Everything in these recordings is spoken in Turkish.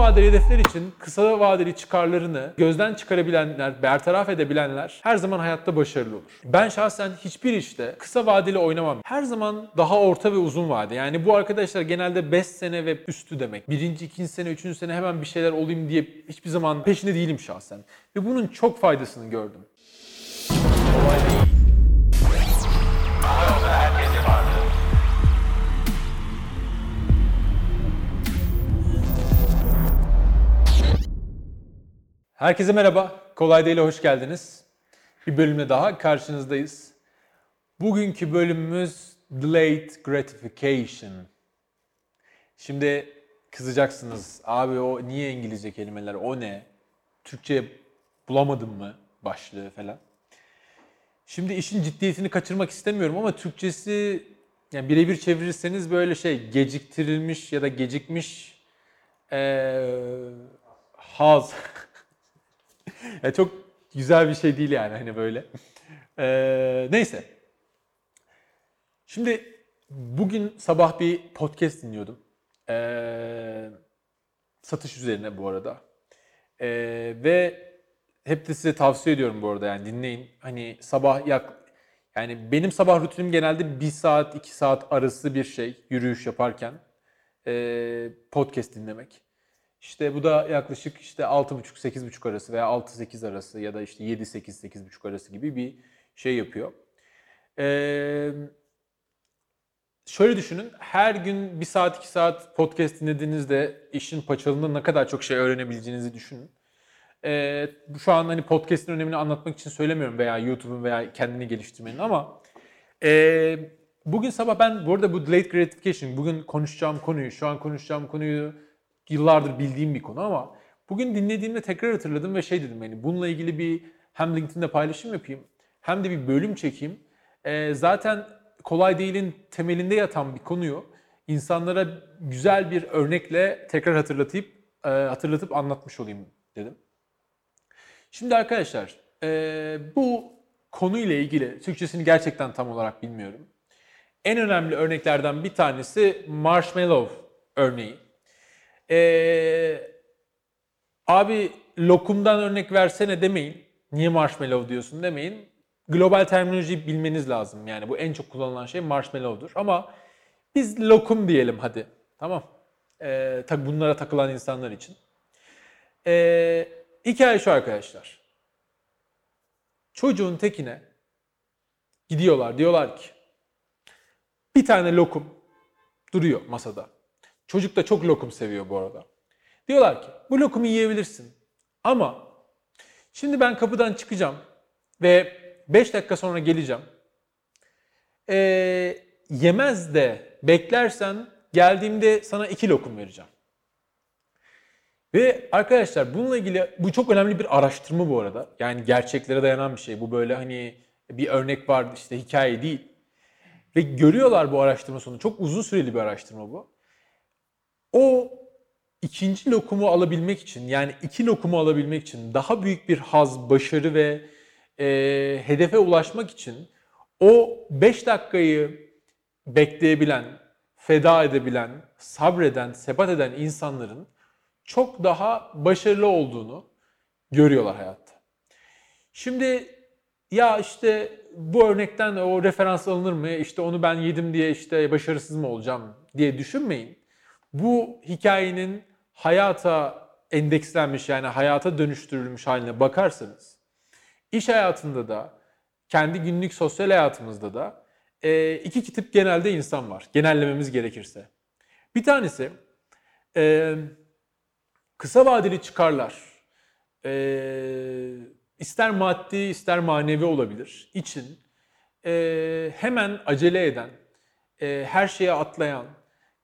vadeli hedefler için kısa vadeli çıkarlarını gözden çıkarabilenler, bertaraf edebilenler her zaman hayatta başarılı olur. Ben şahsen hiçbir işte kısa vadeli oynamam. Her zaman daha orta ve uzun vade. Yani bu arkadaşlar genelde 5 sene ve üstü demek. Birinci, ikinci sene, üçüncü sene hemen bir şeyler olayım diye hiçbir zaman peşinde değilim şahsen. Ve bunun çok faydasını gördüm. Herkese merhaba. Kolay Değil'e hoş geldiniz. Bir bölümle daha karşınızdayız. Bugünkü bölümümüz Delayed Gratification. Şimdi kızacaksınız. Abi o niye İngilizce kelimeler? O ne? Türkçe bulamadım mı? Başlığı falan. Şimdi işin ciddiyetini kaçırmak istemiyorum ama Türkçesi yani birebir çevirirseniz böyle şey geciktirilmiş ya da gecikmiş ee, haz yani çok güzel bir şey değil yani hani böyle. Ee, neyse. Şimdi bugün sabah bir podcast dinliyordum. Ee, satış üzerine bu arada. Ee, ve hep de size tavsiye ediyorum bu arada yani dinleyin. Hani sabah yak yani benim sabah rutinim genelde bir saat iki saat arası bir şey yürüyüş yaparken e, podcast dinlemek. İşte bu da yaklaşık işte 6.5-8.5 arası veya 6-8 arası ya da işte 7-8-8.5 arası gibi bir şey yapıyor. Ee, şöyle düşünün, her gün 1 saat 2 saat podcast dinlediğinizde işin paçalında ne kadar çok şey öğrenebileceğinizi düşünün. Ee, şu an hani podcast'in önemini anlatmak için söylemiyorum veya YouTube'un veya kendini geliştirmenin ama e, bugün sabah ben bu arada bu delayed gratification, bugün konuşacağım konuyu, şu an konuşacağım konuyu yıllardır bildiğim bir konu ama bugün dinlediğimde tekrar hatırladım ve şey dedim yani bununla ilgili bir hem LinkedIn'de paylaşım yapayım hem de bir bölüm çekeyim. E, zaten kolay değilin temelinde yatan bir konuyu insanlara güzel bir örnekle tekrar hatırlatıp e, hatırlatıp anlatmış olayım dedim. Şimdi arkadaşlar e, bu konuyla ilgili Türkçesini gerçekten tam olarak bilmiyorum. En önemli örneklerden bir tanesi marshmallow örneği. Ee, abi lokumdan örnek versene demeyin. Niye marshmallow diyorsun demeyin. Global terminolojiyi bilmeniz lazım. Yani bu en çok kullanılan şey marshmallow'dur. Ama biz lokum diyelim hadi. Tamam. Ee, tabii bunlara takılan insanlar için. Ee, hikaye şu arkadaşlar. Çocuğun tekine gidiyorlar. Diyorlar ki bir tane lokum duruyor masada. Çocuk da çok lokum seviyor bu arada. Diyorlar ki bu lokumu yiyebilirsin. Ama şimdi ben kapıdan çıkacağım ve 5 dakika sonra geleceğim. Ee, yemez de beklersen geldiğimde sana 2 lokum vereceğim. Ve arkadaşlar bununla ilgili bu çok önemli bir araştırma bu arada. Yani gerçeklere dayanan bir şey. Bu böyle hani bir örnek var işte hikaye değil. Ve görüyorlar bu araştırma sonu. Çok uzun süreli bir araştırma bu. O ikinci lokumu alabilmek için yani iki lokumu alabilmek için daha büyük bir haz, başarı ve e, hedefe ulaşmak için o 5 dakikayı bekleyebilen, feda edebilen, sabreden, sebat eden insanların çok daha başarılı olduğunu görüyorlar hayatta. Şimdi ya işte bu örnekten o referans alınır mı? İşte onu ben yedim diye işte başarısız mı olacağım diye düşünmeyin bu hikayenin hayata endekslenmiş yani hayata dönüştürülmüş haline bakarsanız iş hayatında da kendi günlük sosyal hayatımızda da e, iki tip genelde insan var genellememiz gerekirse. Bir tanesi e, kısa vadeli çıkarlar e, ister maddi ister manevi olabilir için hemen acele eden, her şeye atlayan,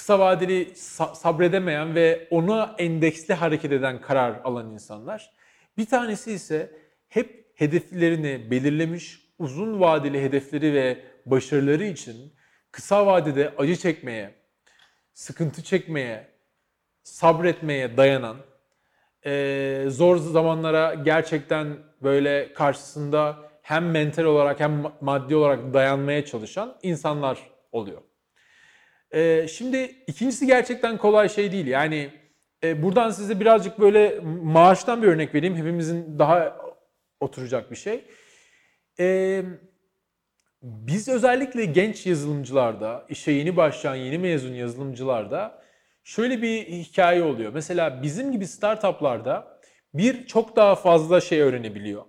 kısa vadeli sabredemeyen ve ona endeksli hareket eden karar alan insanlar. Bir tanesi ise hep hedeflerini belirlemiş, uzun vadeli hedefleri ve başarıları için kısa vadede acı çekmeye, sıkıntı çekmeye, sabretmeye dayanan, zor zamanlara gerçekten böyle karşısında hem mental olarak hem maddi olarak dayanmaya çalışan insanlar oluyor. Ee, şimdi ikincisi gerçekten kolay şey değil. Yani E, buradan size birazcık böyle maaştan bir örnek vereyim. Hepimizin daha oturacak bir şey. E, biz özellikle genç yazılımcılarda, işe yeni başlayan, yeni mezun yazılımcılarda şöyle bir hikaye oluyor. Mesela bizim gibi startuplarda bir çok daha fazla şey öğrenebiliyor.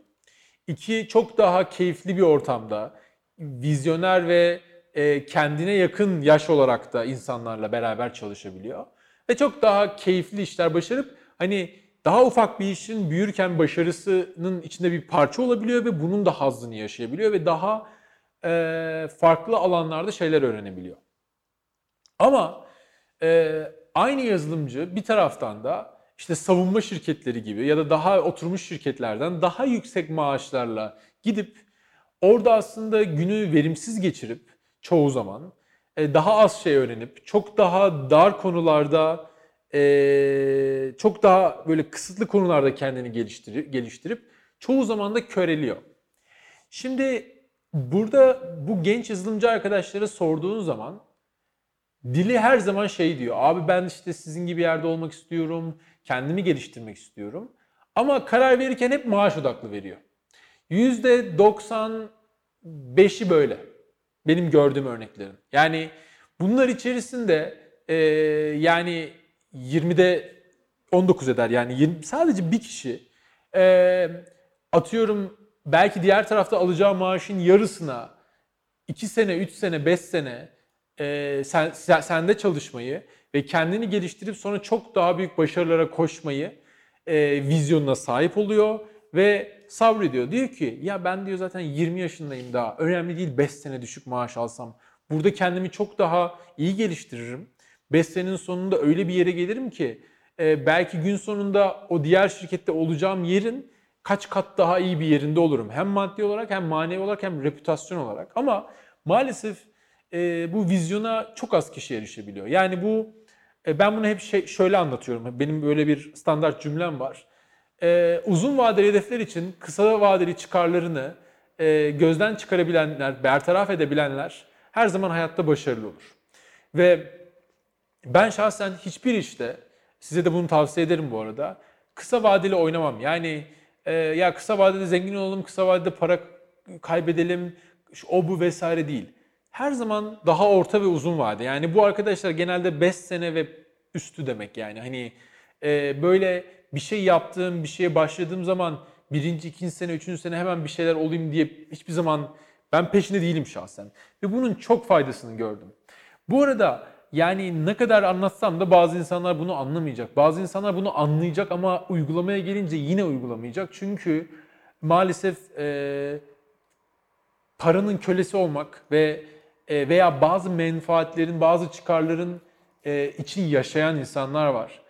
İki çok daha keyifli bir ortamda, vizyoner ve e, kendine yakın yaş olarak da insanlarla beraber çalışabiliyor. Ve çok daha keyifli işler başarıp hani daha ufak bir işin büyürken başarısının içinde bir parça olabiliyor ve bunun da hazzını yaşayabiliyor ve daha e, farklı alanlarda şeyler öğrenebiliyor. Ama e, aynı yazılımcı bir taraftan da işte savunma şirketleri gibi ya da daha oturmuş şirketlerden daha yüksek maaşlarla gidip orada aslında günü verimsiz geçirip çoğu zaman e, daha az şey öğrenip çok daha dar konularda e, çok daha böyle kısıtlı konularda kendini geliştirip, geliştirip çoğu zaman da köreliyor. Şimdi burada bu genç yazılımcı arkadaşlara sorduğun zaman dili her zaman şey diyor. Abi ben işte sizin gibi yerde olmak istiyorum. Kendimi geliştirmek istiyorum. Ama karar verirken hep maaş odaklı veriyor. %95'i böyle. Benim gördüğüm örneklerin. Yani bunlar içerisinde e, yani 20'de 19 eder. Yani 20, sadece bir kişi e, atıyorum belki diğer tarafta alacağı maaşın yarısına 2 sene, 3 sene, 5 sene e, sen, sende çalışmayı ve kendini geliştirip sonra çok daha büyük başarılara koşmayı e, vizyonuna sahip oluyor ve sabrediyor. Diyor ki ya ben diyor zaten 20 yaşındayım daha önemli değil 5 sene düşük maaş alsam. Burada kendimi çok daha iyi geliştiririm. 5 senenin sonunda öyle bir yere gelirim ki e, belki gün sonunda o diğer şirkette olacağım yerin kaç kat daha iyi bir yerinde olurum. Hem maddi olarak hem manevi olarak hem reputasyon olarak. Ama maalesef e, bu vizyona çok az kişi erişebiliyor. Yani bu e, ben bunu hep şey, şöyle anlatıyorum. Benim böyle bir standart cümlem var. E, uzun vadeli hedefler için kısa vadeli çıkarlarını e, gözden çıkarabilenler, bertaraf edebilenler her zaman hayatta başarılı olur. Ve ben şahsen hiçbir işte, size de bunu tavsiye ederim bu arada, kısa vadeli oynamam. Yani e, ya kısa vadede zengin olalım, kısa vadede para kaybedelim, o bu vesaire değil. Her zaman daha orta ve uzun vade. Yani bu arkadaşlar genelde 5 sene ve üstü demek yani. Hani e, böyle bir şey yaptığım, bir şeye başladığım zaman birinci, ikinci sene, üçüncü sene hemen bir şeyler olayım diye hiçbir zaman ben peşinde değilim şahsen. Ve bunun çok faydasını gördüm. Bu arada yani ne kadar anlatsam da bazı insanlar bunu anlamayacak. Bazı insanlar bunu anlayacak ama uygulamaya gelince yine uygulamayacak. Çünkü maalesef e, paranın kölesi olmak ve e, veya bazı menfaatlerin, bazı çıkarların e, için yaşayan insanlar var.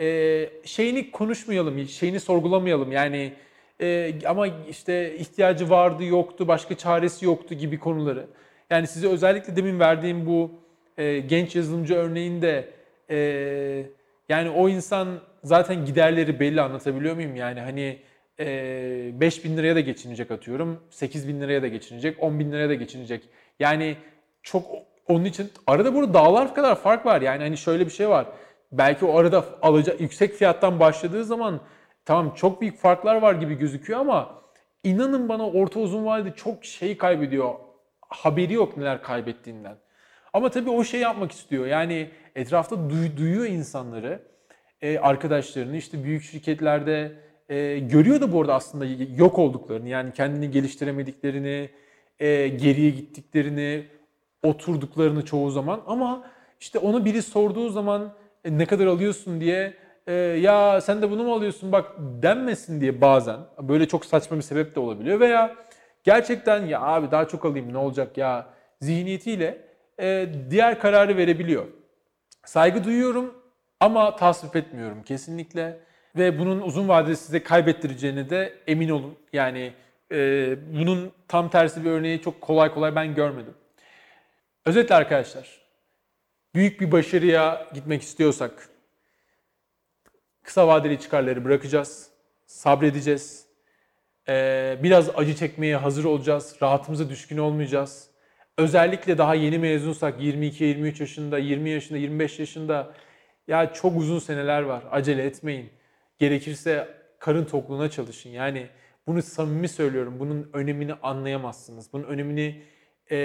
E, şeyini konuşmayalım, şeyini sorgulamayalım. Yani e, ama işte ihtiyacı vardı, yoktu, başka çaresi yoktu gibi konuları. Yani size özellikle demin verdiğim bu e, genç yazılımcı örneğinde e, yani o insan zaten giderleri belli anlatabiliyor muyum? Yani hani e, 5 bin liraya da geçinecek atıyorum, 8 bin liraya da geçinecek, 10 bin liraya da geçinecek. Yani çok onun için arada burada dağlar kadar fark var. Yani hani şöyle bir şey var. Belki o arada alacak yüksek fiyattan başladığı zaman tamam çok büyük farklar var gibi gözüküyor ama inanın bana orta uzun vadede çok şey kaybediyor. Haberi yok neler kaybettiğinden. Ama tabii o şey yapmak istiyor. Yani etrafta duy, duyuyor insanları, e, arkadaşlarını işte büyük şirketlerde e, görüyor da bu arada aslında yok olduklarını. Yani kendini geliştiremediklerini, e, geriye gittiklerini, oturduklarını çoğu zaman. Ama işte ona biri sorduğu zaman e, ne kadar alıyorsun diye e, ya sen de bunu mu alıyorsun bak denmesin diye bazen böyle çok saçma bir sebep de olabiliyor veya gerçekten ya abi daha çok alayım ne olacak ya zihniyetiyle e, diğer kararı verebiliyor. Saygı duyuyorum ama tasvip etmiyorum kesinlikle. Ve bunun uzun vadede size kaybettireceğini de emin olun. Yani e, bunun tam tersi bir örneği çok kolay kolay ben görmedim. Özetle arkadaşlar, büyük bir başarıya gitmek istiyorsak kısa vadeli çıkarları bırakacağız, sabredeceğiz, ee, biraz acı çekmeye hazır olacağız, rahatımıza düşkün olmayacağız özellikle daha yeni mezunsak 22-23 yaşında, 20 yaşında, 25 yaşında Ya çok uzun seneler var. Acele etmeyin. Gerekirse karın tokluğuna çalışın. Yani bunu samimi söylüyorum. Bunun önemini anlayamazsınız. Bunun önemini e,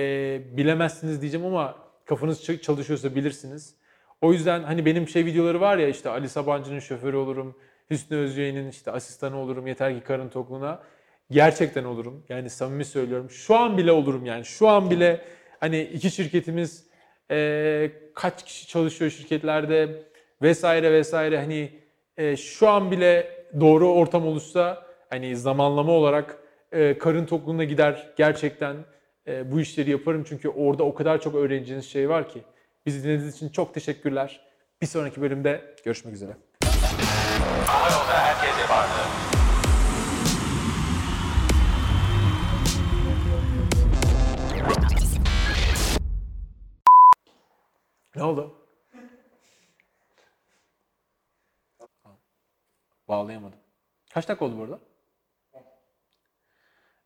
bilemezsiniz diyeceğim ama kafanız çalışıyorsa bilirsiniz. O yüzden hani benim şey videoları var ya işte Ali Sabancı'nın şoförü olurum. Hüsnü Özyeğin'in işte asistanı olurum. Yeter ki karın tokluğuna. Gerçekten olurum. Yani samimi söylüyorum. Şu an bile olurum yani. Şu an bile hani iki şirketimiz e, kaç kişi çalışıyor şirketlerde vesaire vesaire hani e, şu an bile doğru ortam oluşsa hani zamanlama olarak e, karın tokluğuna gider gerçekten e, bu işleri yaparım çünkü orada o kadar çok öğreneceğiniz şey var ki. Bizi dinlediğiniz için çok teşekkürler. Bir sonraki bölümde görüşmek üzere. Hava yolda herkes yapardı. Ne oldu? Bağlayamadım. Kaç dakika oldu burada?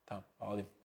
Tamam bağlayayım.